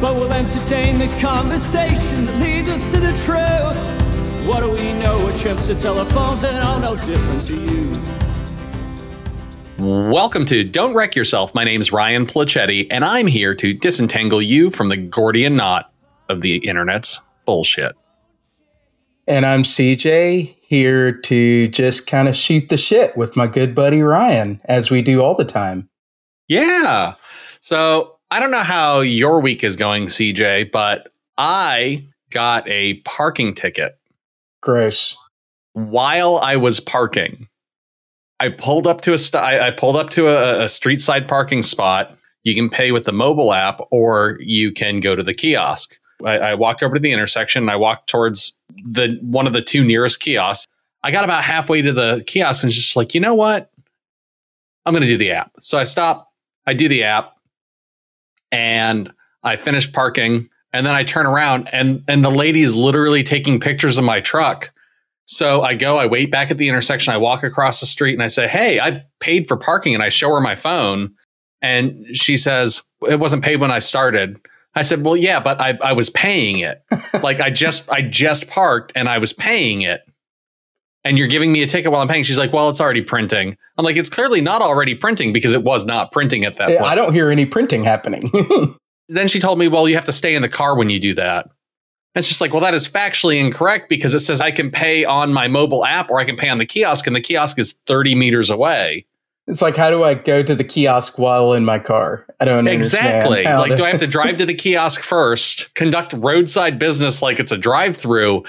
But we'll entertain the conversation that leads us to the truth. What do we know? We're trips to telephones that are no different to you. Welcome to Don't Wreck Yourself. My name is Ryan Placetti, and I'm here to disentangle you from the Gordian knot of the internet's bullshit. And I'm CJ, here to just kind of shoot the shit with my good buddy Ryan, as we do all the time. Yeah. So I don't know how your week is going, CJ, but I got a parking ticket. Gross. While I was parking, I pulled up to a st- I pulled up to a, a street side parking spot. You can pay with the mobile app, or you can go to the kiosk. I, I walked over to the intersection. and I walked towards the one of the two nearest kiosks. I got about halfway to the kiosk and just like, you know what? I'm going to do the app. So I stop. I do the app and I finish parking and then I turn around and and the lady's literally taking pictures of my truck. So I go, I wait back at the intersection, I walk across the street and I say, "Hey, I paid for parking." And I show her my phone and she says, "It wasn't paid when I started." I said, "Well, yeah, but I I was paying it. like I just I just parked and I was paying it." And you're giving me a ticket while I'm paying. She's like, "Well, it's already printing." I'm like, "It's clearly not already printing because it was not printing at that Yeah, point." I don't hear any printing happening. then she told me, well, you have to stay in the car when you do that. And it's just like, well, that is factually incorrect because it says I can pay on my mobile app or I can pay on the kiosk, and the kiosk is 30 meters away. It's like, how do I go to the kiosk while in my car? I don't know. Exactly. Like, to- do I have to drive to the kiosk first, conduct roadside business like it's a drive through,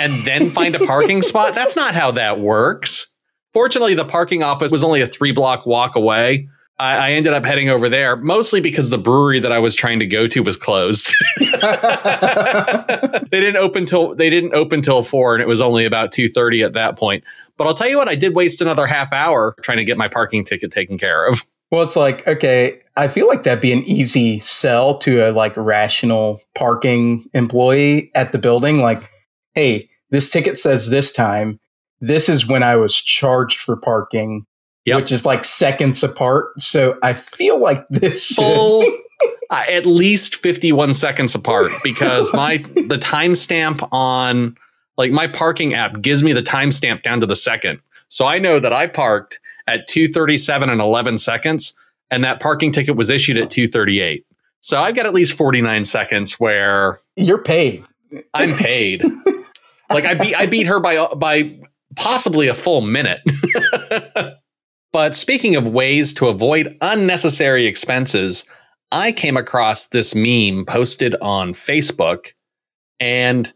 and then find a parking spot? That's not how that works. Fortunately, the parking office was only a three block walk away. I, I ended up heading over there mostly because the brewery that I was trying to go to was closed. they didn't open till they didn't open till four, and it was only about two thirty at that point. But I'll tell you what, I did waste another half hour trying to get my parking ticket taken care of. Well, it's like, okay, I feel like that'd be an easy sell to a like rational parking employee at the building. Like, hey, this ticket says this time. This is when I was charged for parking, Yep. which is like seconds apart. So I feel like this full uh, at least 51 seconds apart because my the timestamp on like my parking app gives me the timestamp down to the second so i know that i parked at 237 and 11 seconds and that parking ticket was issued at 238 so i've got at least 49 seconds where you're paid. i'm paid like i beat i beat her by by possibly a full minute but speaking of ways to avoid unnecessary expenses I came across this meme posted on Facebook and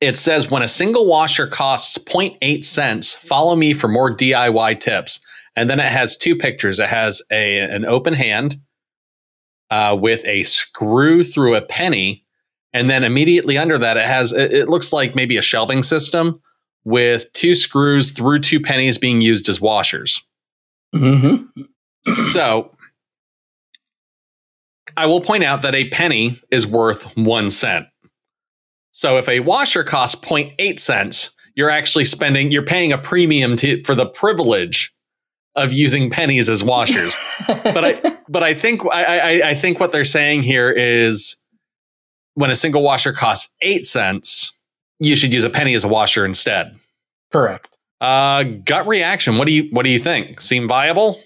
it says when a single washer costs 0.8 cents, follow me for more DIY tips. And then it has two pictures. It has a an open hand uh, with a screw through a penny, and then immediately under that it has it, it looks like maybe a shelving system with two screws through two pennies being used as washers. Mm-hmm. So I will point out that a penny is worth one cent. So if a washer costs 0.8 cents, you're actually spending, you're paying a premium to, for the privilege of using pennies as washers. but I, but I think, I, I, I think what they're saying here is when a single washer costs eight cents, you should use a penny as a washer instead. Correct. Uh, gut reaction. What do you, what do you think? Seem viable?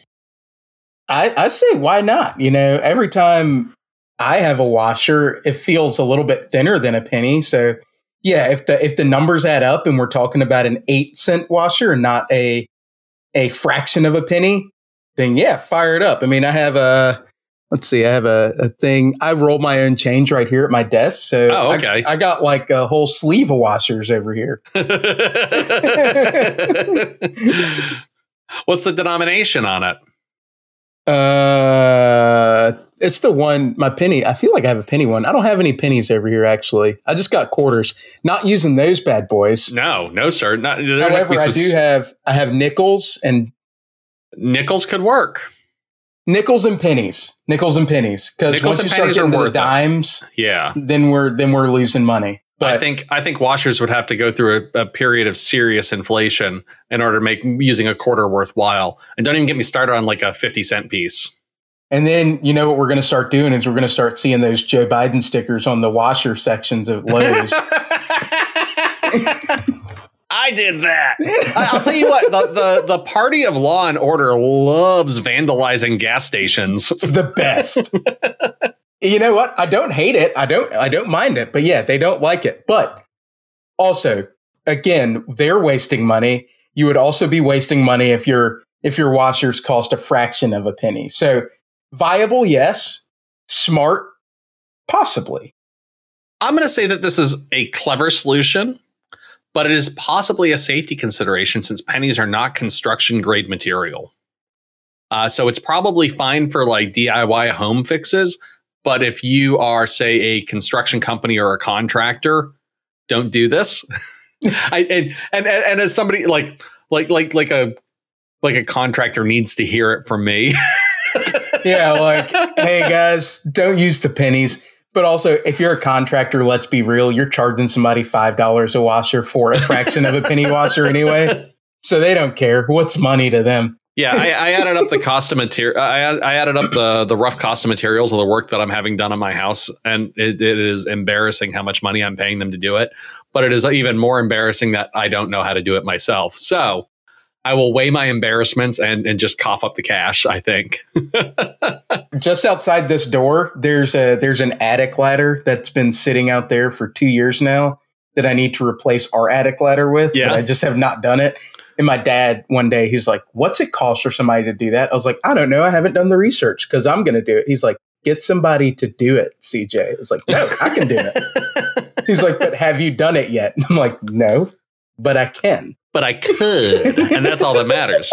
I, I say why not? You know, every time I have a washer, it feels a little bit thinner than a penny. So yeah, if the if the numbers add up and we're talking about an eight cent washer and not a a fraction of a penny, then yeah, fire it up. I mean, I have a let's see, I have a, a thing. I roll my own change right here at my desk. So Oh, I- okay. I, got like a whole sleeve of washers over here. What's the denomination on it? Uh it's the one my penny. I feel like I have a penny one. I don't have any pennies over here actually. I just got quarters. Not using those bad boys. No, no, sir. Not, However, I do have I have nickels and nickels could work. Nickels and pennies, nickels and pennies. Because once you start getting the dimes, it. yeah, then we're then we're losing money. But I think I think washers would have to go through a, a, period of serious inflation in order to make using a quarter worthwhile. And don't even get me started on like a fifty cent piece. And then you know what we're going to start doing is we're going to start seeing those Joe Biden stickers on the washer sections of Lowe's. I did that. I'll tell you what, the, the, the party of law and order loves vandalizing gas stations. It's the best. you know what? I don't hate it. I don't I don't mind it. But yeah, they don't like it. But also, again, they're wasting money. You would also be wasting money if your if your washers cost a fraction of a penny. So viable, yes. Smart, possibly. I'm going to say that this is a clever solution, but it is possibly a safety consideration since pennies are not construction grade material. Uh, so it's probably fine for like DIY home fixes, but if you are, say, a construction company or a contractor, don't do this. I, and, and and as somebody like like like like a like a contractor needs to hear it from me. yeah, like, hey guys, don't use the pennies. But also, if you're a contractor, let's be real, you're charging somebody five dollars a washer for a fraction of a penny washer anyway. So they don't care. What's money to them? Yeah, I, I, added up the cost of material. I, I, added up the the rough cost of materials of the work that I'm having done on my house, and it, it is embarrassing how much money I'm paying them to do it. But it is even more embarrassing that I don't know how to do it myself. So I will weigh my embarrassments and and just cough up the cash. I think. just outside this door, there's a there's an attic ladder that's been sitting out there for two years now that I need to replace our attic ladder with. Yeah. I just have not done it. And my dad one day he's like, "What's it cost for somebody to do that?" I was like, "I don't know. I haven't done the research because I'm going to do it." He's like, "Get somebody to do it." CJ I was like, "No, I can do it." he's like, "But have you done it yet?" I'm like, "No, but I can." But I could, and that's all that matters.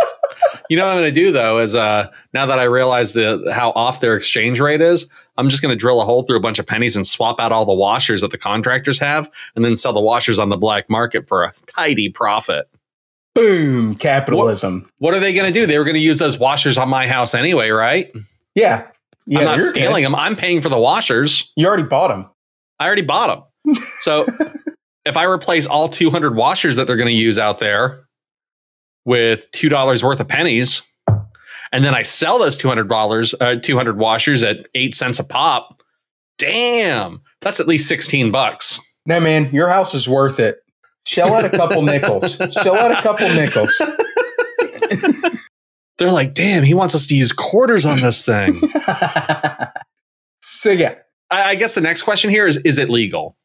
You know what I'm going to do though is uh, now that I realize the how off their exchange rate is, I'm just going to drill a hole through a bunch of pennies and swap out all the washers that the contractors have, and then sell the washers on the black market for a tidy profit. Boom, capitalism. What, what are they going to do? They were going to use those washers on my house anyway, right? Yeah. yeah I'm not stealing good. them. I'm paying for the washers. You already bought them. I already bought them. So if I replace all 200 washers that they're going to use out there with $2 worth of pennies, and then I sell those $200, uh, 200 washers at eight cents a pop, damn, that's at least 16 bucks. No, man, your house is worth it. Shell out a couple nickels. Shell out a couple nickels. They're like, damn, he wants us to use quarters on this thing. so yeah. I, I guess the next question here is is it legal?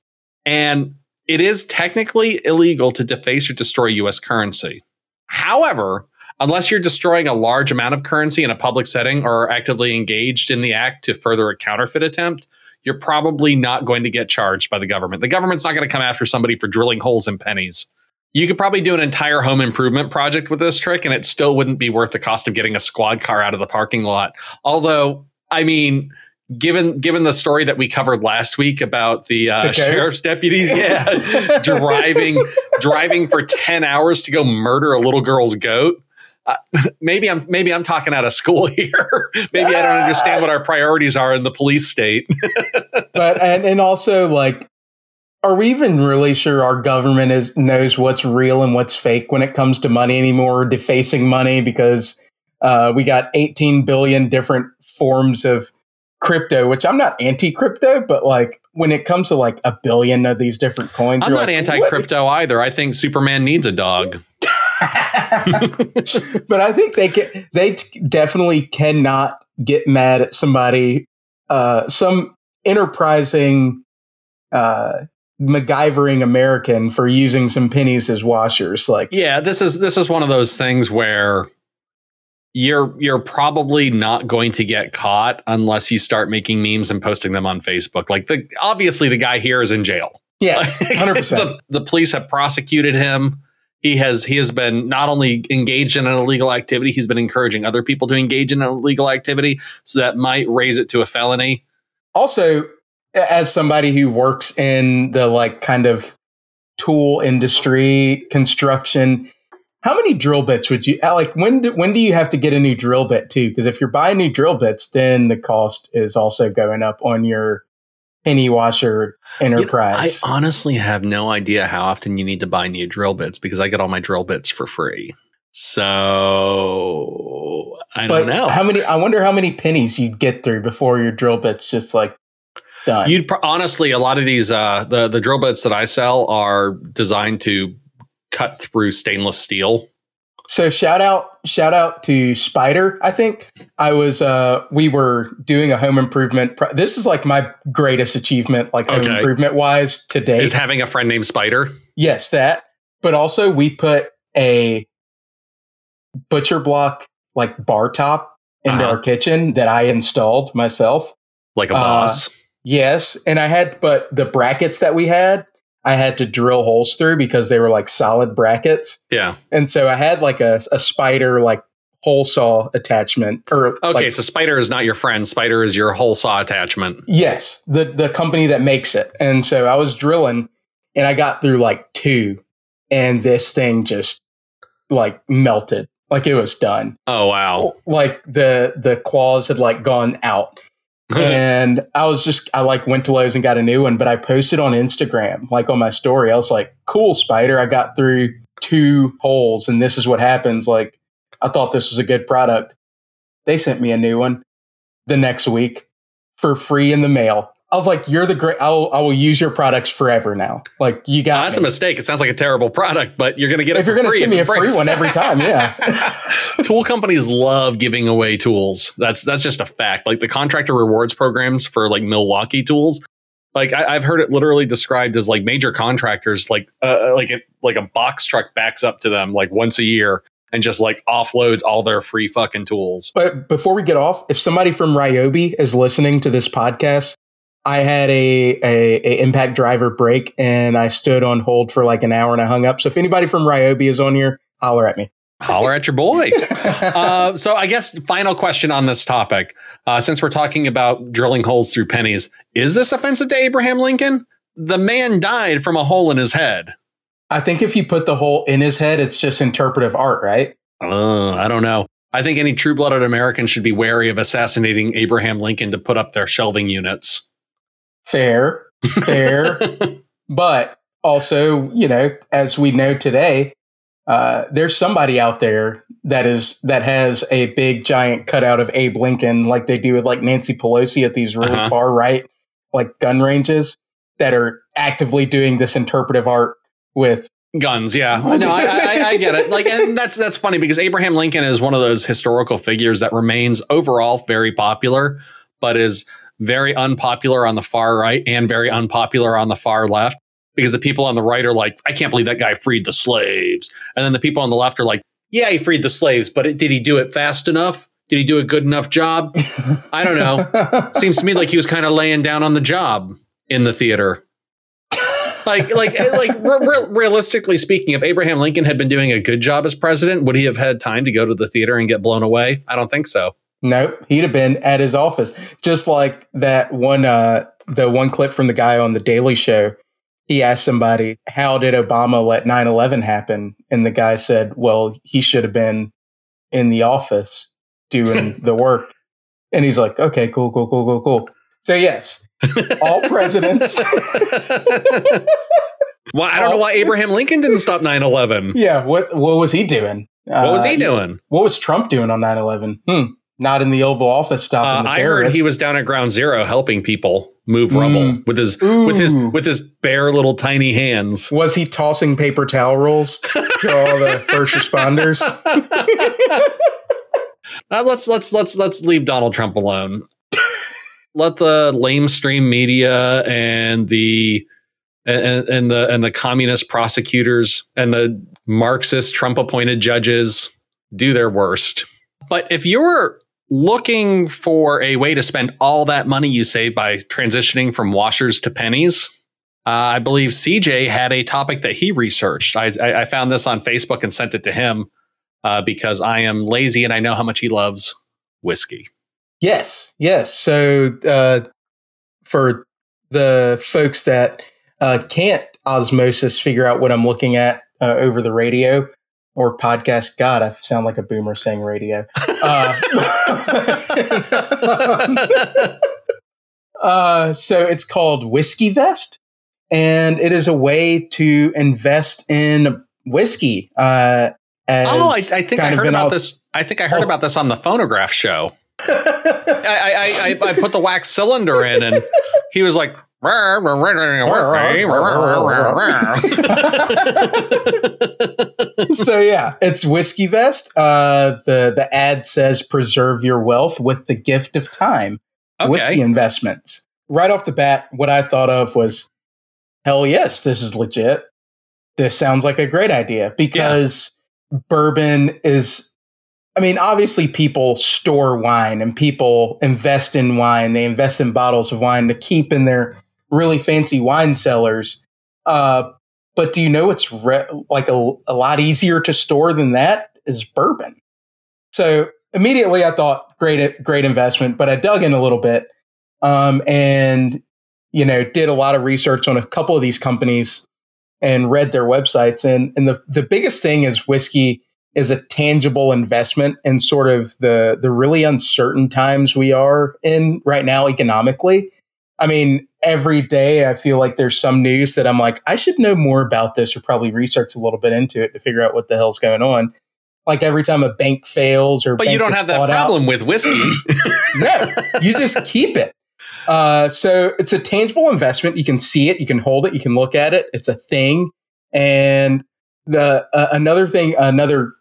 And it is technically illegal to deface or destroy US currency. However, unless you're destroying a large amount of currency in a public setting or are actively engaged in the act to further a counterfeit attempt, you're probably not going to get charged by the government. The government's not going to come after somebody for drilling holes in pennies. You could probably do an entire home improvement project with this trick, and it still wouldn't be worth the cost of getting a squad car out of the parking lot. Although, I mean, given given the story that we covered last week about the, uh, the sheriff's deputies, yeah, driving driving for ten hours to go murder a little girl's goat. Uh, maybe I'm maybe I'm talking out of school here. maybe I don't understand what our priorities are in the police state. but and and also like are we even really sure our government is knows what's real and what's fake when it comes to money anymore defacing money because uh, we got 18 billion different forms of crypto which i'm not anti-crypto but like when it comes to like a billion of these different coins i'm not like, anti-crypto either i think superman needs a dog but I think they can, they t- definitely cannot get mad at somebody, uh, some enterprising, uh, MacGyvering American for using some pennies as washers. Like, yeah, this is this is one of those things where you're you're probably not going to get caught unless you start making memes and posting them on Facebook. Like the obviously the guy here is in jail. Yeah, hundred percent. The police have prosecuted him he has he has been not only engaged in an illegal activity, he's been encouraging other people to engage in an illegal activity, so that might raise it to a felony. Also, as somebody who works in the like kind of tool industry, construction, how many drill bits would you like? When do, when do you have to get a new drill bit too? Because if you're buying new drill bits, then the cost is also going up on your penny washer enterprise. You know, I honestly have no idea how often you need to buy new drill bits because I get all my drill bits for free. So I but don't know how many. I wonder how many pennies you'd get through before your drill bits just like done. You'd pro- honestly a lot of these uh, the the drill bits that I sell are designed to cut through stainless steel. So shout out shout out to Spyder. I think I was uh we were doing a home improvement. Pro- this is like my greatest achievement, like home Okay. improvement wise today. Is having a friend named Spyder. yes, that. But also we put a butcher block like bar top into Uh-huh. our kitchen that I installed myself. like a Uh, boss. Yes, and I had, but the brackets that we had, I had to drill holes through because they were like solid brackets, yeah. and so I had like a, a Spyder like hole saw attachment. Or Okay, like- so Spyder is not your friend. Spyder is your hole saw attachment. yes, the the company that makes it, and so I was drilling, and I got through like two, and this thing just like melted, like it was done, Oh wow. like the the claws had like gone out. And I was just I like went to Lowe's and got a new one, but I posted on Instagram, like on my story. I was like, "Cool, Spyder! I got through two holes, and this is what happens." Like, I thought this was a good product. They sent me a new one the next week for free in the mail. I was like, "You're the great! I'll I will use your products forever now. Like, you got That's a mistake. It sounds like a terrible product, but you're going to get it If you're going to send me a free one every time, yeah." tool companies love giving away tools. That's that's just a fact. Like the contractor rewards programs for like Milwaukee tools. Like I, I've heard it literally described as like major contractors, like uh, like it, like a box truck backs up to them like once a year and just like offloads all their free fucking tools. But before we get off, if somebody from Ryobi is listening to this podcast, I had a, a, a impact driver break and I stood on hold for like an hour and I hung up. So if anybody from Ryobi is on here, holler at me. Holler at your boy. uh, so I guess final question on this topic, uh, since we're talking about drilling holes through pennies, is this offensive to Abraham Lincoln? The man died from a hole in his head. I think if you put the hole in his head, it's just interpretive art, right? Uh, I don't know. I think any true blooded American should be wary of assassinating Abraham Lincoln to put up their shelving units. Fair, fair. but also, you know, as we know today, uh, there's somebody out there that is that has a big giant cutout of Abe Lincoln, like they do with like Nancy Pelosi at these really Uh-huh. far right like gun ranges that are actively doing this interpretive art with Guns, yeah. No, I, I, I get it. Like, and that's that's funny because Abraham Lincoln is one of those historical figures that remains overall very popular, but is very unpopular on the far right and very unpopular on the far left. Because the people on the right are like, I can't believe that guy freed the slaves, and then the people on the left are like, Yeah, he freed the slaves, but it, did he do it fast enough? Did he do a good enough job? I don't know. Seems to me like he was kind of laying down on the job in the theater. Like, like, eh, like, re- re- realistically speaking, if Abraham Lincoln had been doing a good job as president, would he have had time to go to the theater and get blown away? I don't think so. Nope, he'd have been at his office. Just like that one uh the one clip from the guy on the Daily Show. He asked somebody, How did Obama let 9-11 happen? And the guy said, Well, he should have been in the office doing the work. And he's like, Okay, cool, cool, cool, cool, cool. So yes, all presidents. Well, I don't know why Abraham Lincoln didn't stop 9 11. yeah, what what was he doing? What was Uh, he doing? What was Trump doing on 9-11? Hmm. Not in the Oval Office stopping Uh, the I heard he was down at ground zero helping people move rubble Mm. with his with his with his bare little tiny hands. Was he tossing paper towel rolls to all the first responders? Uh, let's let's let's let's leave Donald Trump alone. Let the lamestream media and the and, and the and the communist prosecutors and the Marxist Trump appointed judges do their worst. But if you're looking for a way to spend all that money you save by transitioning from washers to pennies, Uh, I believe CJ had a topic that he researched. I, I, I found this on Facebook and sent it to him uh, because I am lazy and I know how much he loves whiskey. Yes, yes. So uh, for the folks that uh, can't osmosis figure out what I'm looking at uh, over the radio or podcast, God, I sound like a boomer saying radio. Uh, uh, so it's called Whiskey Vest, and it is a way to invest in whiskey. Uh, oh, I, I think I heard about this. I think I heard oh. about this on the phonograph show. I, I, I, I put the wax cylinder in, and he was like, so yeah, it's whiskey vest. Uh, the the ad says preserve your wealth with the gift of time. Okay. Whiskey investments. Right off the bat, what I thought of was, hell yes, this is legit. This sounds like a great idea because yeah. bourbon is I mean, obviously, people store wine and people invest in wine. They invest in bottles of wine to keep in their really fancy wine cellars. Uh, but do you know it's re- like a, a lot easier to store than that is bourbon. So immediately I thought great, great investment, but I dug in a little bit um, and, you know, did a lot of research on a couple of these companies and read their websites. And, and the, the biggest thing is whiskey is a tangible investment in sort of the, the really uncertain times we are in right now economically. I mean, every day I feel like there's some news that I'm like, I should know more about this or probably research a little bit into it to figure out what the hell's going on. Like every time a bank fails or But you don't have that problem out, with whiskey. no, you just keep it. Uh, so it's a tangible investment. You can see it, you can hold it, you can look at it. It's a thing. And the uh, another thing, another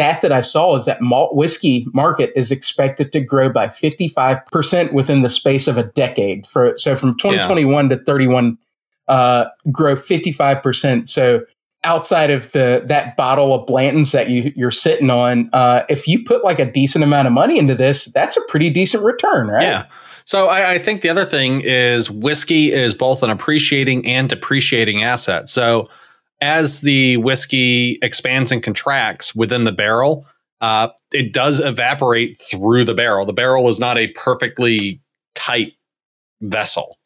stat that I saw is that malt whiskey market is expected to grow by 55% within the space of a decade. For so from 2021 yeah. to 31 uh, grow 55%. So outside of the that bottle of Blanton's that you you're sitting on, uh, if you put like a decent amount of money into this, that's a pretty decent return, right? Yeah. So I, I, think the other thing is whiskey is both an appreciating and depreciating asset. So as the whiskey expands and contracts within the barrel, uh, it does evaporate through the barrel. The barrel is not a perfectly tight vessel.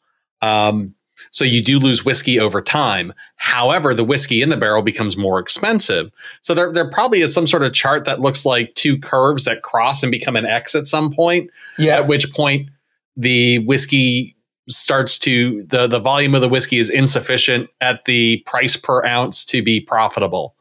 Um, so you do lose whiskey over time. However, the whiskey in the barrel becomes more expensive. So there, there probably is some sort of chart that looks like two curves that cross and become an X at some point. Yeah. At which point the whiskey starts to the the volume of the whiskey is insufficient at the price per ounce to be profitable.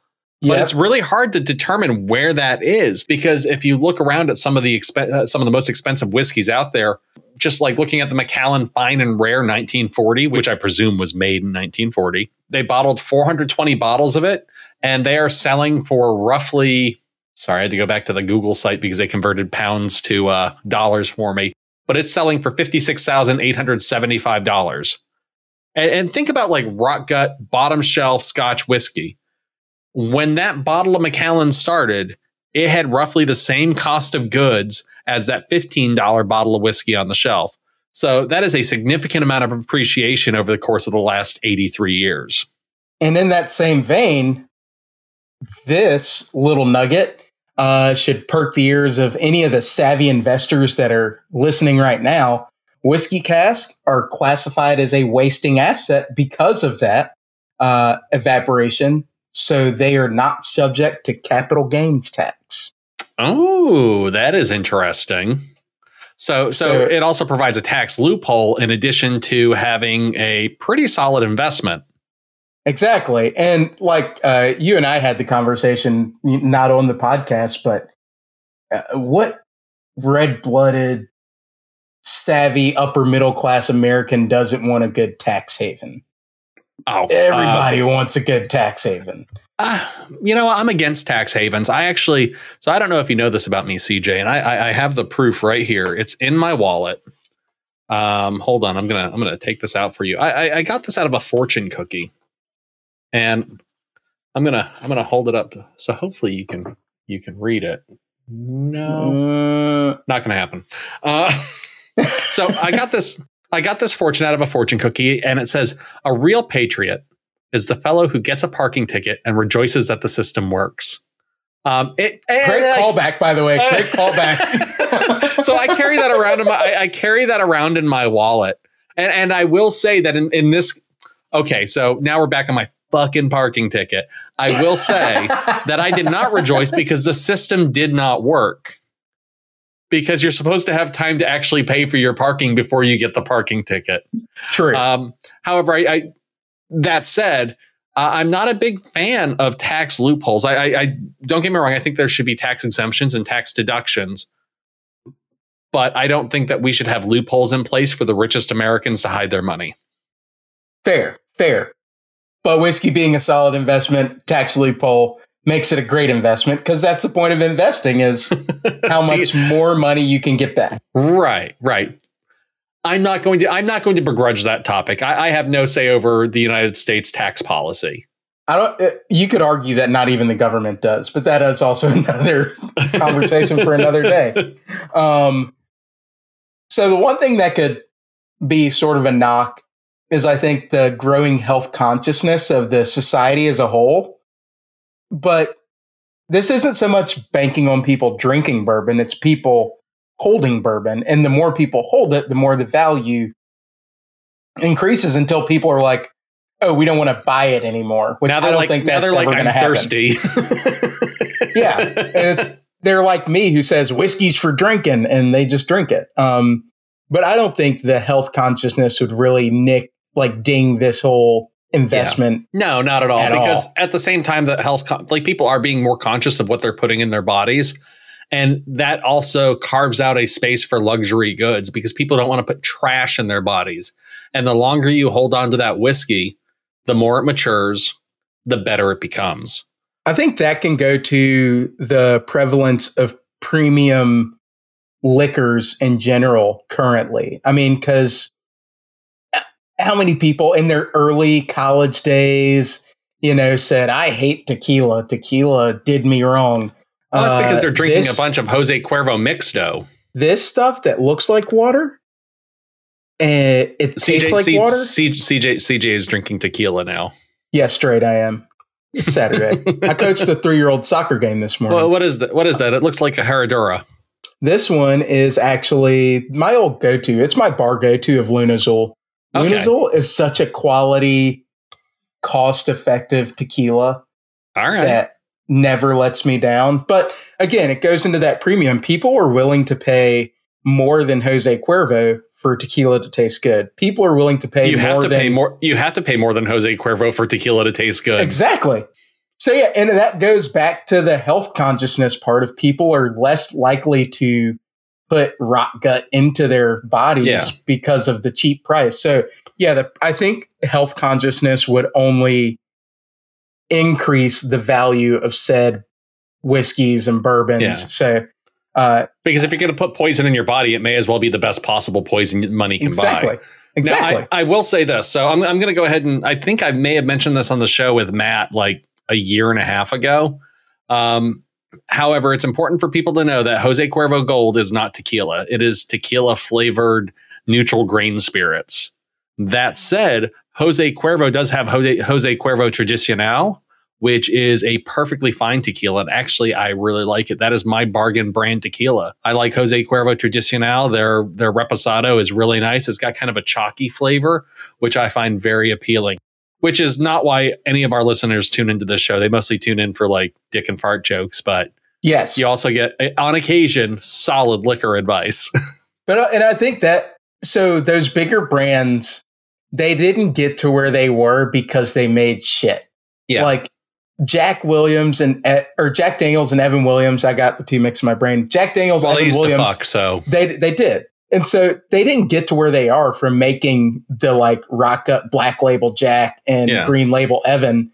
But it's really hard to determine where that is because if you look around at some of the exp- uh, some of the most expensive whiskeys out there, just like looking at the Macallan Fine and Rare 1940, which I presume was made in 1940, they bottled 420 bottles of it, and they are selling for roughly. Sorry, I had to go back to the Google site because they converted pounds to uh, dollars for me but it's selling for $56,875. And, and think about like rock gut, bottom shelf Scotch whiskey. When that bottle of Macallan started, it had roughly the same cost of goods as that $15 bottle of whiskey on the shelf. So that is a significant amount of appreciation over the course of the last 83 years. And in that same vein, this little nugget uh, should perk the ears of any of the savvy investors that are listening right now. Whiskey casks are classified as a wasting asset because of that uh, evaporation. So they are not subject to capital gains tax. Oh, that is interesting. So, so, so it also provides a tax loophole in addition to having a pretty solid investment. Exactly. And like uh, you and I had the conversation, not on the podcast, but uh, what red blooded, savvy, upper middle class American doesn't want a good tax haven? Oh, everybody uh, wants a good tax haven. Uh, you know, I'm against tax havens. I actually, so I don't know if you know this about me, CJ, and I, I, I have the proof right here. It's in my wallet. Um, hold on, I'm gonna I'm gonna take this out for you. I, I, I got this out of a fortune cookie and I'm gonna I'm gonna hold it up so hopefully you can you can read it. No, uh, not gonna happen. Uh, so I got this I got this fortune out of a fortune cookie, and it says a real patriot is the fellow who gets a parking ticket and rejoices that the system works. Um, it, Great callback, by the way. Great callback. so I carry that around in my I, I carry that around in my wallet, and and I will say that in in this. Okay, so now we're back on my fucking parking ticket. I will say that I did not rejoice because the system did not work. Because you're supposed to have time to actually pay for your parking before you get the parking ticket. True. Um, however, I, I that said, uh, I'm not a big fan of tax loopholes. I, I, I don't get me wrong. I think there should be tax exemptions and tax deductions, but I don't think that we should have loopholes in place for the richest Americans to hide their money. fair, fair. But whiskey being a solid investment, tax loophole makes it a great investment because that's the point of investing is how much more money you can get back. Right, right. I'm not going to. I'm not going to begrudge that topic. I, I have no say over the United States tax policy. I don't. uh, You could argue that not even the government does, but that is also another conversation for another day. Um, so the one thing that could be sort of a knock is, I think, the growing health consciousness of the society as a whole. But this isn't so much banking on people drinking bourbon; it's people holding bourbon, and the more people hold it, the more the value increases until people are like, "Oh, we don't want to buy it anymore." Which now I don't like, think that's they're like, ever going to happen. thirsty. yeah, and it's they're like me who says whiskey's for drinking, and they just drink it. Um, but I don't think the health consciousness would really nick like ding this whole investment. No, not at all. At because all. at the same time, that health, con- like people are being more conscious of what they're putting in their bodies. And that also carves out a space for luxury goods because people don't want to put trash in their bodies. And the longer you hold on to that whiskey, the more it matures, the better it becomes. I think that can go to the prevalence of premium liquors in general currently. I mean, because how many people in their early college days, you know, said, I hate tequila. Tequila did me wrong. Well, that's because Uh, they're drinking this- a bunch of Jose Cuervo mixto. this stuff that looks like water and it tastes like C- water C- CJ, CJ is drinking tequila now. yeah straight i am it's saturday i coached a three-year-old soccer game this morning Well, what is that? What is that? It looks like a Herradura. this one is actually my old go-to it's my bar go-to of lunazul Okay. lunazul is such a quality cost-effective tequila All right. that never lets me down. But again, it goes into that premium. People are willing to pay more than Jose Cuervo for tequila to taste good. People are willing to pay you more have to than pay more. You have to pay more than Jose Cuervo for tequila to taste good. Exactly. So yeah, and that goes back to the health consciousness part of people are less likely to put rot gut into their bodies Yeah. because of the cheap price. So yeah, the, I think health consciousness would only increase the value of said whiskeys and bourbons. Yeah. So uh, Because if you're going to put poison in your body, it may as well be the best possible poison money can exactly, buy. exactly. Now, I, I will say this. So I'm, I'm going to go ahead and I think I may have mentioned this on the show with Matt like a year and a half ago. Um, however, it's important for people to know that Jose Cuervo Gold is not tequila. It is tequila flavored neutral grain spirits. That said, Jose Cuervo does have Jose, Cuervo Tradicional, which is a perfectly fine tequila. And actually, I really like it. That is my bargain brand tequila. I like Jose Cuervo Tradicional. Their their reposado is really nice. It's got kind of a chalky flavor, which I find very appealing. Which is not why any of our listeners tune into this show. They mostly tune in for like dick and fart jokes, but yes. you also get, eh, on occasion, solid liquor advice. But uh, and I think that so those bigger brands they didn't get to where they were because they made shit. Yeah. Like Jack Williams and E- or Jack Daniels and Evan Williams. I got the two mixed in my brain. Jack Daniels, well, Evan Williams. fuck, so They they did. And so they didn't get to where they are from making the like rock up black label Jack and Yeah. green label Evan.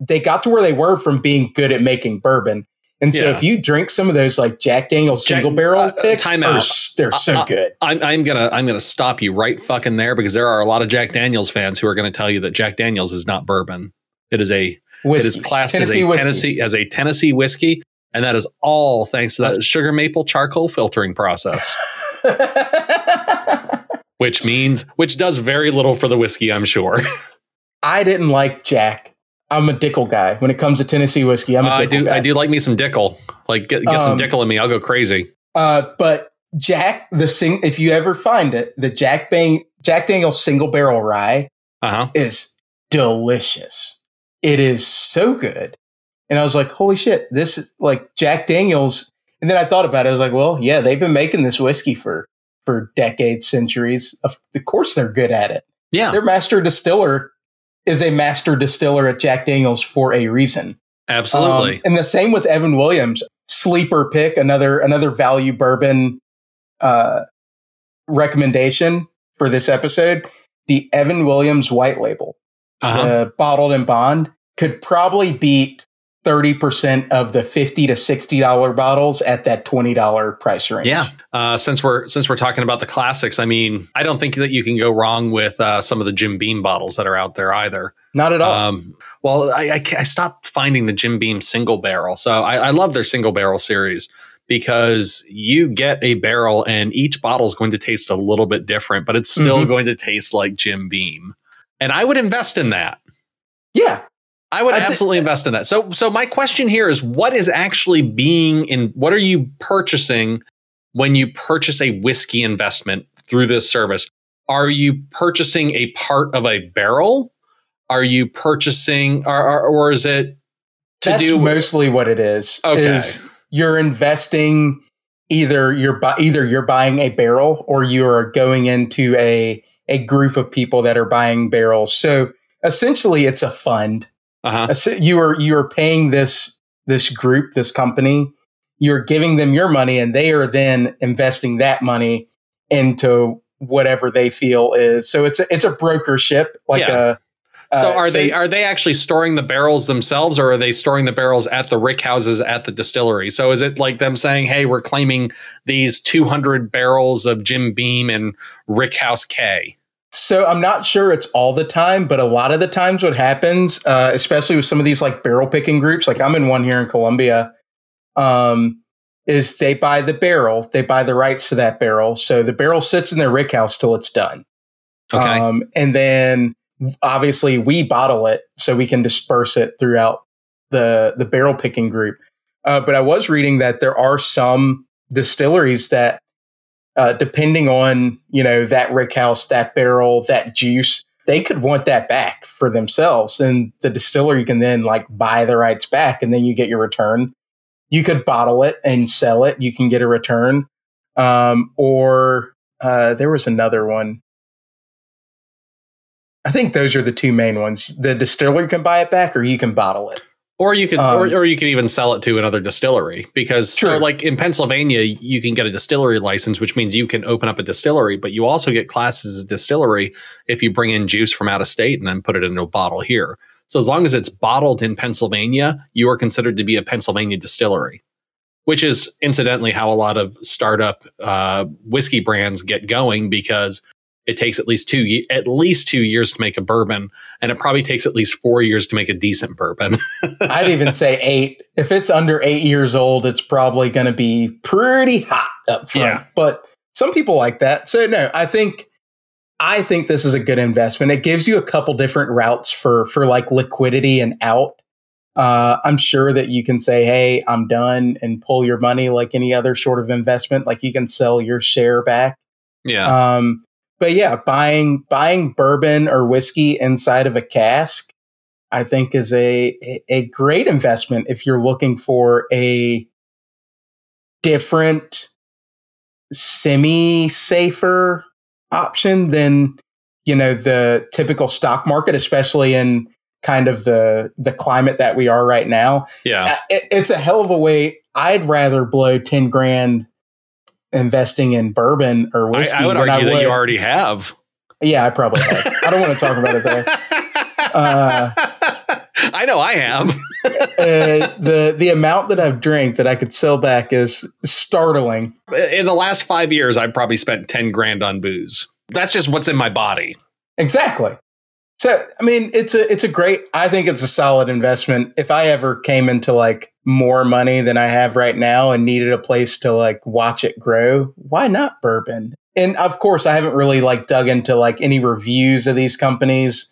They got to where they were from being good at making bourbon. And so Yeah. if you drink some of those like Jack Daniels Jack- single barrel uh, picks, time out. they're so Uh, uh, good. I'm, I'm gonna I'm gonna stop you right fucking there because there are a lot of Jack Daniels fans who are going to tell you that Jack Daniels is not bourbon. It is a Whiskey. it is classed Tennessee as a whiskey. Tennessee as a Tennessee whiskey, and that is all thanks to that sugar maple charcoal filtering process. which means which does very little for the whiskey, I'm sure. I didn't like Jack. I'm a Dickel guy. When it comes to Tennessee whiskey, I'm a Uh, I do guy. I do like me some Dickel. Like get, get some Um, Dickel in me, I'll go crazy. Uh, but Jack, the sing, if you ever find it, the Jack Bang, Jack Daniel's single barrel rye Uh-huh. is delicious. It is so good. And I was like, holy shit, this is like Jack Daniels. And then I thought about it. I was like, well, yeah, they've been making this whiskey for, for decades, centuries. Of course they're good at it. Yeah. Their master distiller is a master distiller at Jack Daniels for a reason. Absolutely. Um, and the same with Evan Williams, sleeper pick, another another value bourbon uh, recommendation for this episode. The Evan Williams White Label, uh-huh. the bottled and bond, could probably beat thirty percent of the fifty to sixty dollar bottles at that twenty dollar price range. Yeah. Uh, since we're since we're talking about the classics, I mean, I don't think that you can go wrong with uh, some of the Jim Beam bottles that are out there either. not at all. Um, well, I, I, I stopped finding the Jim Beam single barrel, so I, I love their single barrel series because you get a barrel and each bottle is going to taste a little bit different, but it's still Mhm. going to taste like Jim Beam, and I would invest in that. yeah, I would I absolutely invest in that. So, so my question here is, what is actually being in? What are you purchasing when you purchase a whiskey investment through this service? Are you purchasing a part of a barrel? Are you purchasing, or, or, or is it to that's do? mostly what it is. Okay. is you're investing either you're bu- either you're buying a barrel or you're going into a a group of people that are buying barrels. So essentially, it's a fund. Uh-huh. You are you are paying this this group, this company. You're giving them your money, and they are then investing that money into whatever they feel is. So it's a it's a brokership, like Yeah. a. So uh, are they are they actually storing the barrels themselves, or are they storing the barrels at the rick houses at the distillery? So is it like them saying, "Hey, we're claiming these 200 barrels of Jim Beam and Rick House K"? So I'm not sure it's all the time, but a lot of the times what happens, uh, especially with some of these like barrel picking groups, like I'm in one here in Columbia, um, is they buy the barrel, they buy the rights to that barrel. So the barrel sits in their rick house till it's done. Okay. Um, and then obviously we bottle it so we can disperse it throughout the the barrel picking group. Uh, but I was reading that there are some distilleries that, uh, depending on you know that rick house, that barrel, that juice, they could want that back for themselves, and the distillery can then like buy the rights back, and then you get your return. You could bottle it and sell it. You can get a return, um, or uh, there was another one. I think those are the two main ones. The distiller can buy it back, or you can bottle it. Or you could, Um, or, or you could even sell it to another distillery because, so like in Pennsylvania, you can get a distillery license, which means you can open up a distillery, but you also get classed as a distillery if you bring in juice from out of state and then put it into a bottle here. So as long as it's bottled in Pennsylvania, you are considered to be a Pennsylvania distillery, which is incidentally how a lot of startup uh, whiskey brands get going because it takes at least two at least two years to make a bourbon, and it probably takes at least four years to make a decent bourbon. I'd even say eight. If it's under eight years old, it's probably going to be pretty hot up front. Yeah. But some people like that. So no, I think I think this is a good investment. It gives you a couple different routes for for like liquidity and out. Uh, I'm sure that you can say, "Hey, I'm done," and pull your money like any other sort of investment. Like you can sell your share back. yeah. Um, but yeah, buying buying bourbon or whiskey inside of a cask, I think is a a- great investment if you're looking for a different, semi safer option than you know the typical stock market, especially in kind of the the climate that we are right now. Yeah. Uh, it- it's a hell of a way. I'd rather blow ten grand investing in bourbon or whiskey. I would argue that would- you already have. Yeah, I probably have. I don't want to talk about it though. Uh, I know I have. Uh, the the amount that I've drank that I could sell back is startling. In the last five years, I've probably spent 10 grand on booze. That's just what's in my body. Exactly. So I mean, it's a it's a great. I think it's a solid investment. If I ever came into like more money than I have right now and needed a place to like watch it grow, why not bourbon? and of course, I haven't really like dug into like any reviews of these companies.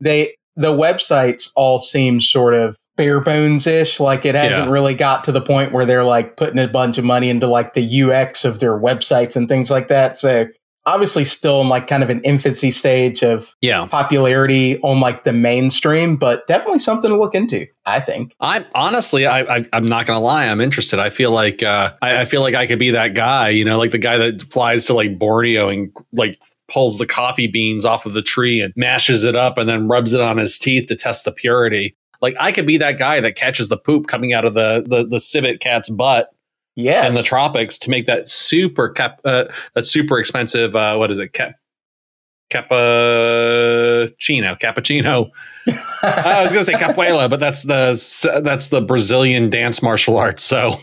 They the websites all seem sort of bare bones ish. Like it hasn't Yeah. really got to the point where they're like putting a bunch of money into like the UX of their websites and things like that. So obviously still in like kind of an infancy stage of Yeah. popularity on like the mainstream, but definitely something to look into, I think. I'm honestly, I, I I'm not gonna lie, I'm interested. I feel like uh, I, I feel like I could be that guy, you know, like the guy that flies to like Borneo and like pulls the coffee beans off of the tree and mashes it up and then rubs it on his teeth to test the purity. Like I could be that guy that catches the poop coming out of the the, the civet cat's butt Yes. in the tropics to make that super cap uh, that super expensive uh, what is it cap cappuccino cappuccino I was going to say capoeira, but that's the that's the Brazilian dance martial arts. So,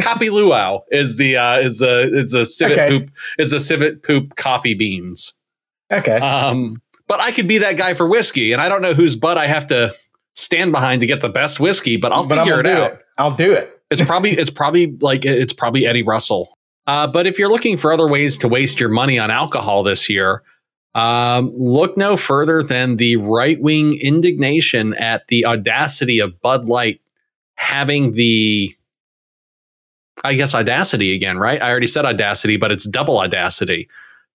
Kopi Luwak is the uh, is the is the civet Okay. poop is the civet poop coffee beans. okay. Um, but I could be that guy for whiskey, and I don't know whose butt I have to stand behind to get the best whiskey, but I'll but figure it out. it. I'll do it. It's probably it's probably like it's probably Eddie Russell. Uh, but if you're looking for other ways to waste your money on alcohol this year, um, look no further than the right wing indignation at the audacity of Bud Light having the, I guess, audacity again, right? I already said audacity, but it's double audacity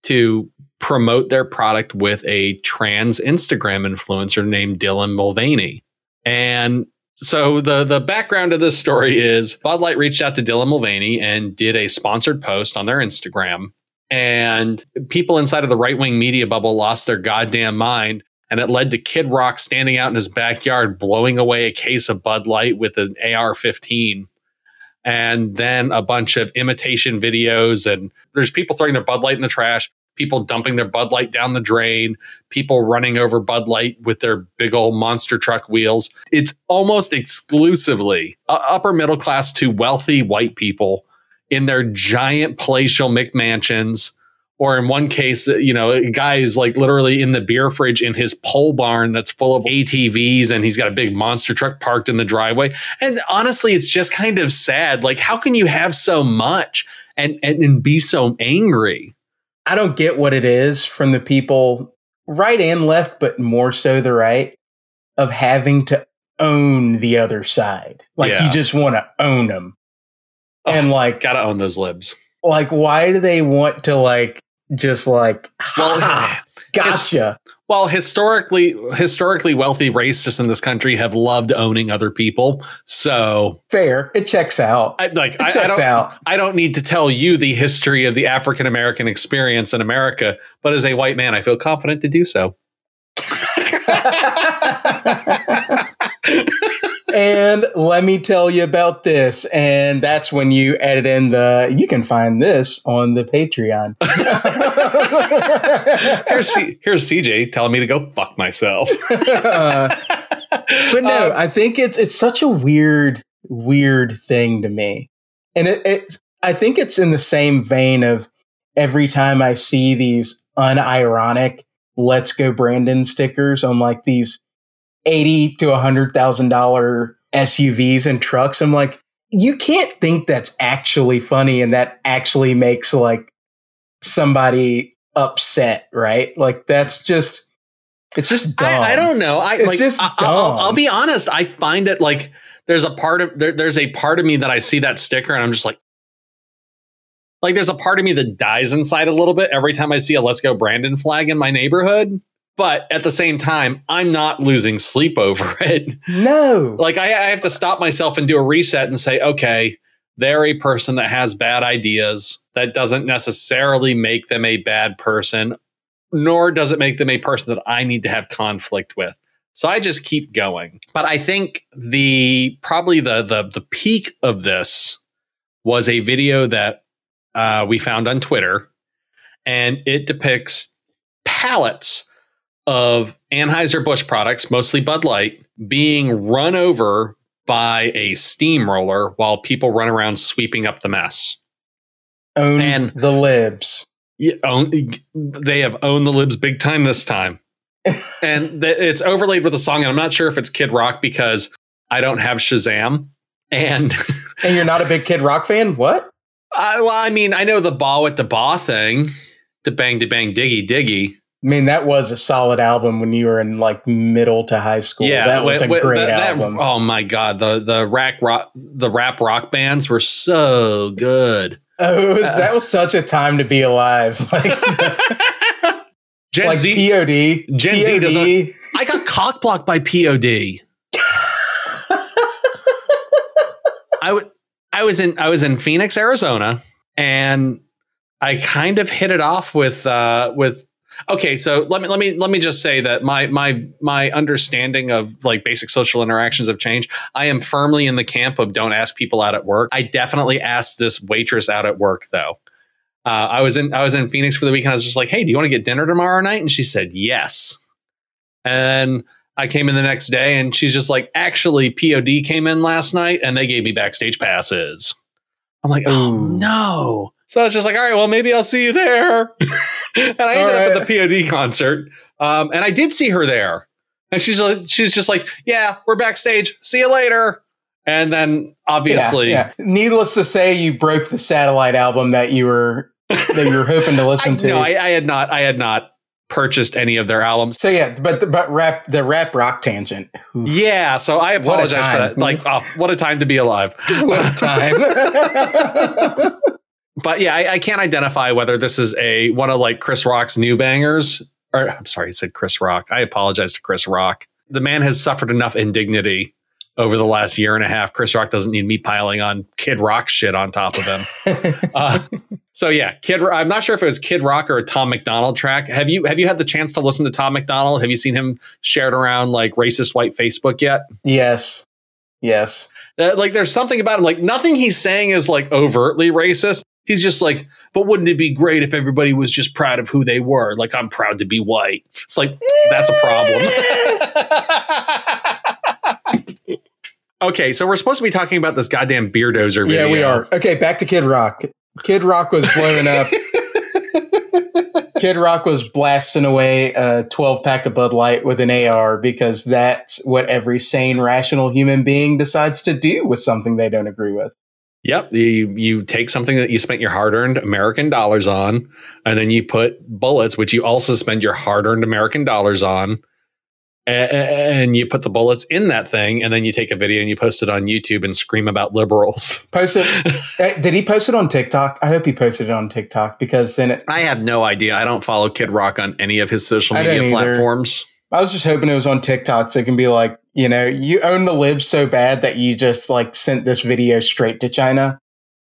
to promote their product with a trans Instagram influencer named Dylan Mulvaney. And so the the background of this story is Bud Light reached out to Dylan Mulvaney and did a sponsored post on their Instagram. And people inside of the right wing media bubble lost their goddamn mind. And it led to Kid Rock standing out in his backyard, blowing away a case of Bud Light with an AR 15. And then a bunch of imitation videos. And there's people throwing their Bud Light in the trash, people dumping their Bud Light down the drain, people running over Bud Light with their big old monster truck wheels. It's almost exclusively upper middle class to wealthy white people in their giant palatial McMansions. Or in one case, uh, you know, a guy is like literally in the beer fridge in his pole barn that's full of ATVs and he's got a big monster truck parked in the driveway. And honestly, it's just kind of sad. Like, how can you have so much and, and, and be so angry? I don't get what it is from the people right and left, but more so the right of having to own the other side. Like Yeah. you just want to own them. And like, Gotta own those libs. like, why do they want to like just like, Well, ha, gotcha? Well, historically, historically wealthy racists in this country have loved owning other people. So, Fair. It checks out. I, like, It I, I checks don't, out. I don't need to tell you the history of the African American experience in America, but as a white man, I feel confident to do so. and let me tell you about this. And that's when you edit in the, you can find this on the Patreon. Here's, C- here's CJ telling me to go fuck myself. Uh, but no, Um, I think it's it's such a weird, weird thing to me, and it, it's I think it's in the same vein of every time I see these unironic "Let's Go Brandon" stickers on like these eighty to a hundred thousand dollar SUVs and trucks, I'm like, you can't think that's actually funny and that actually makes like somebody upset, right? Like that's just. It's just dumb. I, I don't know. I It's like. just I, I'll, dumb. I'll be honest. I find it like there's a part of there, there's a part of me that I see that sticker and I'm just like, like there's a part of me that dies inside a little bit every time I see a "Let's Go Brandon" flag in my neighborhood. But at the same time, I'm not losing sleep over it. No. Like I, I have to stop myself and do a reset and say, okay, they're a person that has bad ideas. That doesn't necessarily make them a bad person, nor does it make them a person that I need to have conflict with. So I just keep going. But I think the probably the the the peak of this was a video that uh, we found on Twitter, and it depicts pallets of Anheuser Busch products, mostly Bud Light, being run over by a steamroller while people run around sweeping up the mess. Own And- the libs. Own, they have owned the libs big time this time. and th- it's overlaid with a song, and I'm not sure if it's Kid Rock because I don't have Shazam. And And you're not a big Kid Rock fan? What? Uh, well, I mean, I know the ball with the ball thing, the bang to bang diggy diggy. I mean, that was a solid album when you were in like middle to high school. Yeah, that was a wait, great that- that- album. oh my god, the the rack rock, the rap rock bands were so good. Oh, it was, uh, that was such a time to be alive. Like, Gen like Z, POD. Gen Z POD. doesn't- I got cockblocked by POD. I w- I was in I was in Phoenix, Arizona, and I kind of hit it off with uh, with. Okay, so let me let me let me just say that my my my understanding of like basic social interactions have changed. I am firmly in the camp of don't ask people out at work. I definitely asked this waitress out at work though. Uh, I was in I was in Phoenix for the weekend. I was just like, "Hey, do you want to get dinner tomorrow night?" And she said, "Yes." And I came in the next day, and she's just like, "Actually, POD came in last night, and they gave me backstage passes." I'm like, "Oh no!" So I was just like, "All right, well, maybe I'll see you there." and I ended All up at the POD concert, um, and I did see her there. And she's like, she's just like, "Yeah, we're backstage. See you later." And then obviously, Yeah, yeah. Needless to say, you broke the satellite album that you were that you were hoping to listen I, to. no, I, I had not. I had not purchased any of their albums. so yeah, but but rap the rap rock tangent. Ooh, Yeah, so I apologize for that. Like, oh, what a time to be alive. What a time. But yeah, I, I can't identify whether this is a one of like Chris Rock's new bangers. Or I'm sorry, I said Chris Rock. I apologize to Chris Rock. The man has suffered enough indignity over the last year and a half. Chris Rock doesn't need me piling on Kid Rock shit on top of him. uh, so yeah, Kid. I'm not sure if it was Kid Rock or a Tom McDonald track. Have you have you had the chance to listen to Tom McDonald? Have you seen him shared around like racist white Facebook yet? yes. Yes. Uh, like there's something about him like nothing he's saying is like overtly racist he's just like but wouldn't it be great if everybody was just proud of who they were like i'm proud to be white it's like that's a problem okay so we're supposed to be talking about this goddamn Beerdozer video Yeah, we are. Okay, back to Kid Rock. Kid Rock was blowing up. Kid Rock was blasting away a 12 pack of Bud Light with an AR because that's what every sane, rational human being decides to do with something they don't agree with. Yep. You you take something that you spent your hard earned American dollars on, and then you put bullets, which you also spend your hard earned American dollars on, a- a- and you put the bullets in that thing, and then you take a video and you post it on YouTube and scream about liberals. Post it. did he post it on TikTok? I hope he posted it on TikTok because then it, I have no idea. I don't follow Kid Rock on any of his social media platforms. I was just hoping it was on TikTok so it can be like, you know, you own the libs so bad that you just like sent this video straight to China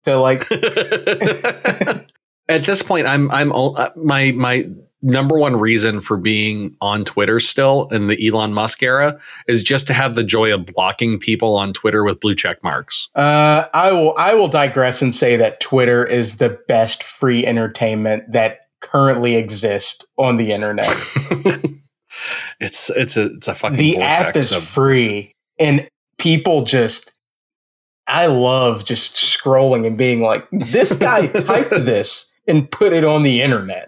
to like At this point, I'm I'm uh, my my number one reason for being on Twitter still in the Elon Musk era is just to have the joy of blocking people on Twitter with blue check marks. Uh, I will. I will digress and say that Twitter is the best free entertainment that currently exists on the internet. it's it's a it's a fucking the app is of- free, and people just. I love just scrolling and being like, "This guy typed this and put it on the internet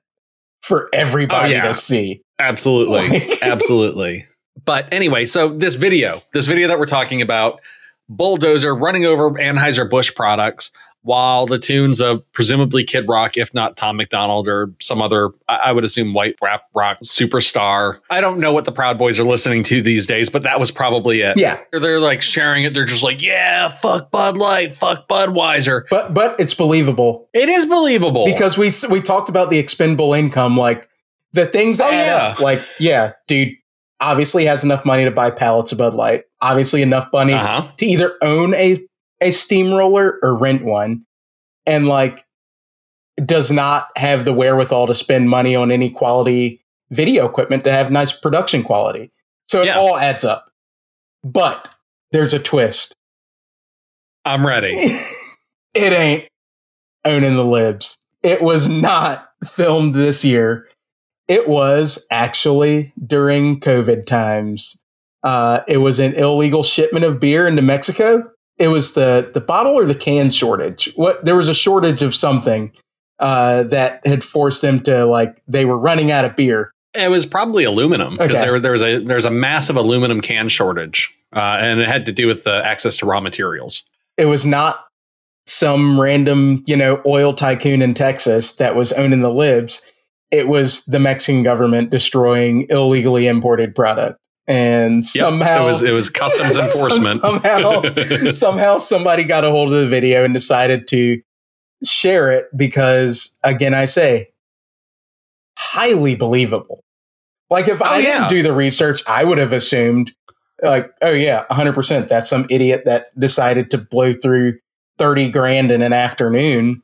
for everybody Oh, yeah. to see." Absolutely. Like- Absolutely. But anyway, so this video, this video that we're talking about, bulldozer running over Anheuser-Busch products while the tunes of presumably Kid Rock, if not Tom McDonald or some other, I would assume white rap rock superstar. I don't know what the Proud Boys are listening to these days, but that was probably it. Yeah, They're, like sharing it. They're just like, yeah, fuck Bud Light, fuck Budweiser. but but it's believable It is believable. because we we talked about the expendable income, like the things Oh, yeah. up. Like, yeah, dude, obviously has enough money to buy pallets of Bud Light. Obviously, enough money uh-huh. to either own a a steamroller or rent one, and like does not have the wherewithal to spend money on any quality video equipment to have nice production quality. So it Yeah. all adds up. But there's a twist. I'm ready. it ain't owning the libs. It was not filmed this year. It was actually during COVID times. Uh, it was an illegal shipment of beer into Mexico. It was the the bottle or the can shortage. What there was a shortage of something uh, that had forced them to like they were running out of beer. It was probably aluminum because Okay. there, there was a there's a massive aluminum can shortage, uh, and it had to do with the access to raw materials. It was not some random, you know, oil tycoon in Texas that was owning the libs. It was the Mexican government destroying illegally imported product. And Yep, somehow it was it was customs enforcement. somehow somehow somebody got a hold of the video and decided to share it because again I say highly believable. Like if oh, I Oh, didn't do the research, I would have assumed like, oh yeah, 100% that's some idiot that decided to blow through 30 grand in an afternoon.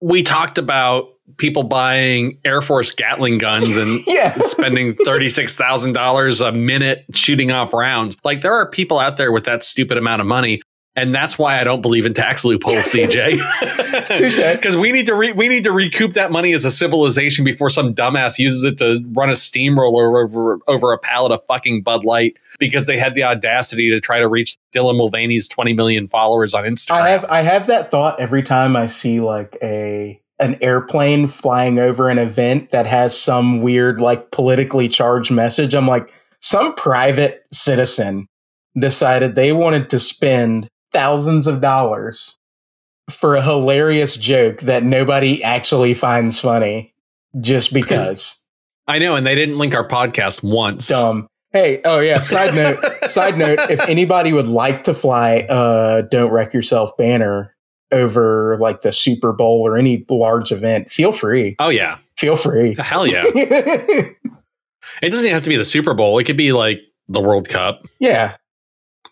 we talked about people buying Air Force Gatling guns and yeah. spending $36,000 a minute shooting off rounds. Like there are people out there with that stupid amount of money. And that's why I don't believe in tax loopholes, CJ. Touche. Because we need to re- we need to recoup that money as a civilization before some dumbass uses it to run a steamroller over over a pallet of fucking Bud Light because they had the audacity to try to reach Dylan Mulvaney's 20 million followers on Instagram. I have I have that thought every time I see like a an airplane flying over an event that has some weird like politically charged message. I'm like, some private citizen decided they wanted to spend thousands of dollars for a hilarious joke that nobody actually finds funny just because. I know, and they didn't link our podcast once. Dumb. Hey, oh yeah, side note, side note, if anybody would like to fly uh don't wreck yourself banner over like the Super Bowl or any large event, feel free. Oh yeah, Feel free. hell yeah! it doesn't even have to be the Super Bowl. It could be like the World Cup. yeah.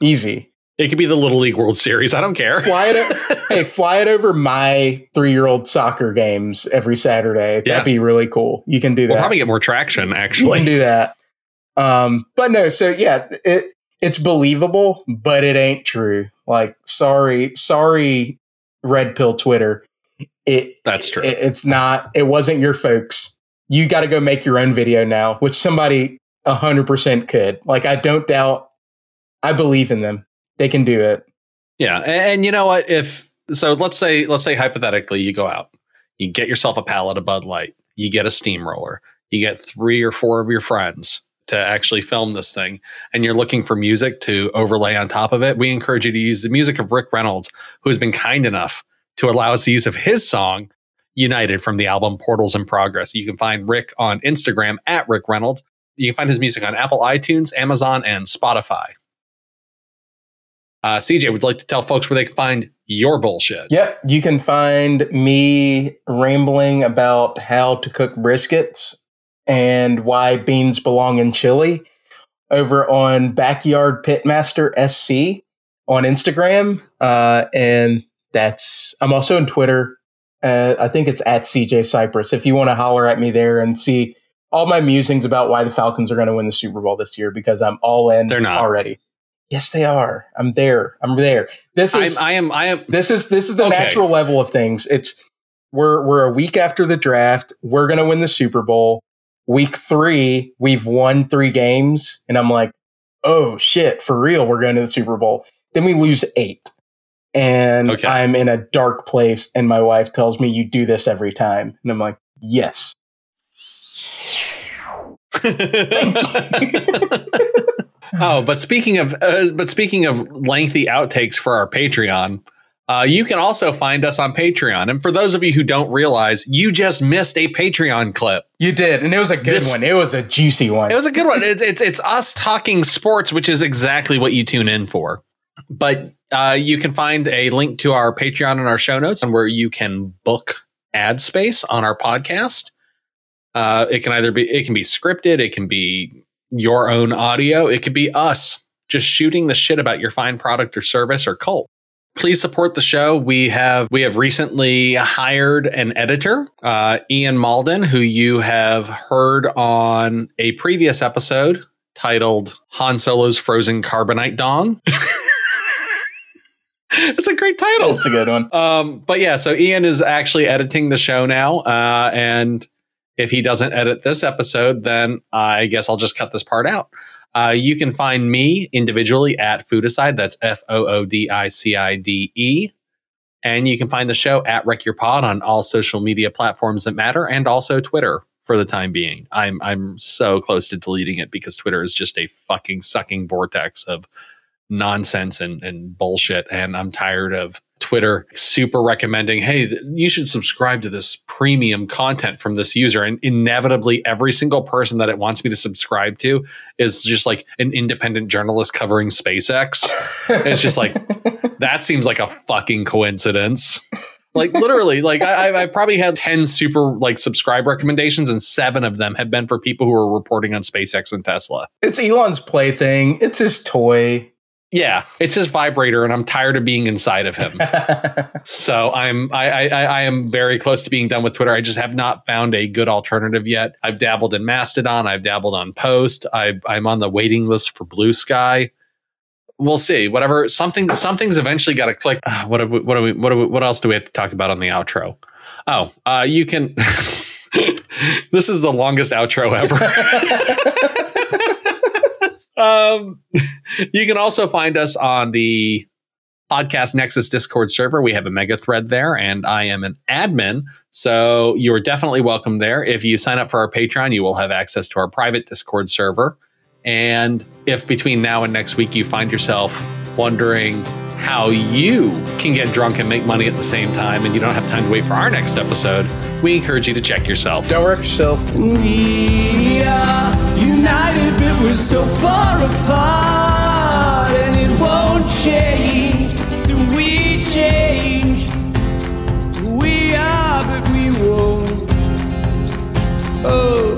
Easy. It could be the Little League World Series. I don't care. Fly it o- hey, fly it over my three year old soccer games every Saturday. Yeah. That'd be really cool. You can do that. We'll probably get more traction. Actually, you can do that. Um, but no, so yeah, it it's believable, but it ain't true. Like, sorry, sorry, red pill Twitter. It That's true. It, it's not. It wasn't your folks. You got to go make your own video now, which somebody a hundred percent could. Like, I don't doubt. I believe in them. They can do it. Yeah, and, and you know what? If so, let's say let's say hypothetically, you go out, you get yourself a pallet of Bud Light, you get a steamroller, you get three or four of your friends to actually film this thing, and you're looking for music to overlay on top of it. We encourage you to use the music of Rick Reynolds, who has been kind enough to allow us the use of his song. United from the album Portals in Progress. You can find Rick on Instagram at Rick Reynolds. You can find his music on Apple iTunes, Amazon, and Spotify. Uh, CJ, would like to tell folks where they can find your bullshit? Yep. You can find me rambling about how to cook briskets and why beans belong in chili over on Backyard Pitmaster SC on Instagram. Uh, and that's, I'm also on Twitter. Uh, I think it's at CJ Cypress. If you want to holler at me there and see all my musings about why the Falcons are going to win the Super Bowl this year, because I'm all in They're not. already. Yes, they are. I'm there. I'm there. This I'm, is I am. I am. this is this is the Okay. natural level of things. It's we're we're a week after the draft. We're gonna win the Super Bowl. Week three, we've won three games, and I'm like, oh shit, for real, we're going to the Super Bowl. Then we lose eight, and Okay. I'm in a dark place. And my wife tells me you do this every time, and I'm like, yes. oh, but speaking of, uh, but speaking of lengthy outtakes for our Patreon, uh, you can also find us on Patreon. And for those of you who don't realize, you just missed a Patreon clip. You did, and it was a good This- one. It was a juicy one. It was a good one. It's, it's it's us talking sports, which is exactly what you tune in for. But uh, you can find a link to our Patreon in our show notes, and where you can book ad space on our podcast. Uh, it can either be it can be scripted, it can be your own audio, it could be us just shooting the shit about your fine product or service or cult. Please support the show. We have we have recently hired an editor, uh, Ian Mauldin, who you have heard on a previous episode titled "Han Solo's Frozen Carbonite Dong." it's a great title. It's a good one. Um, but yeah, so Ian is actually editing the show now, uh, and if he doesn't edit this episode, then I guess I'll just cut this part out. Uh, you can find me individually at Foodicide. That's F O O D I C I D E. And you can find the show at Wreck Your Pod on all social media platforms that matter and also Twitter for the time being. I'm I'm so close to deleting it because Twitter is just a fucking sucking vortex of nonsense and, and bullshit. And I'm tired of Twitter super recommending, hey, you should subscribe to this premium content from this user. And inevitably, every single person that it wants me to subscribe to is just like an independent journalist covering SpaceX. it's just like, that seems like a fucking coincidence. Like literally, like I, I probably had 10 super like subscribe recommendations, and seven of them have been for people who are reporting on SpaceX and Tesla. It's Elon's plaything. It's his toy. Yeah, it's his vibrator, and I'm tired of being inside of him. so I'm I, I I am very close to being done with Twitter. I just have not found a good alternative yet. I've dabbled in Mastodon. I've dabbled on Post. I, I'm on the waiting list for Blue Sky. We'll see. Whatever something something's eventually got to click. Uh, what are we, what are we, what are we, what else do we have to talk about on the outro? Oh, uh, you can. this is the longest outro ever. Um, you can also find us on the Podcast Nexus Discord server. We have a mega thread there, and I am an admin. So you are definitely welcome there. If you sign up for our Patreon, you will have access to our private Discord server. And if between now and next week you find yourself wondering how you can get drunk and make money at the same time and you don't have time to wait for our next episode, we encourage you to check yourself. Don't wreck yourself. We United, but we're so far apart. And it won't change. Till we change. We are but we won't. Oh.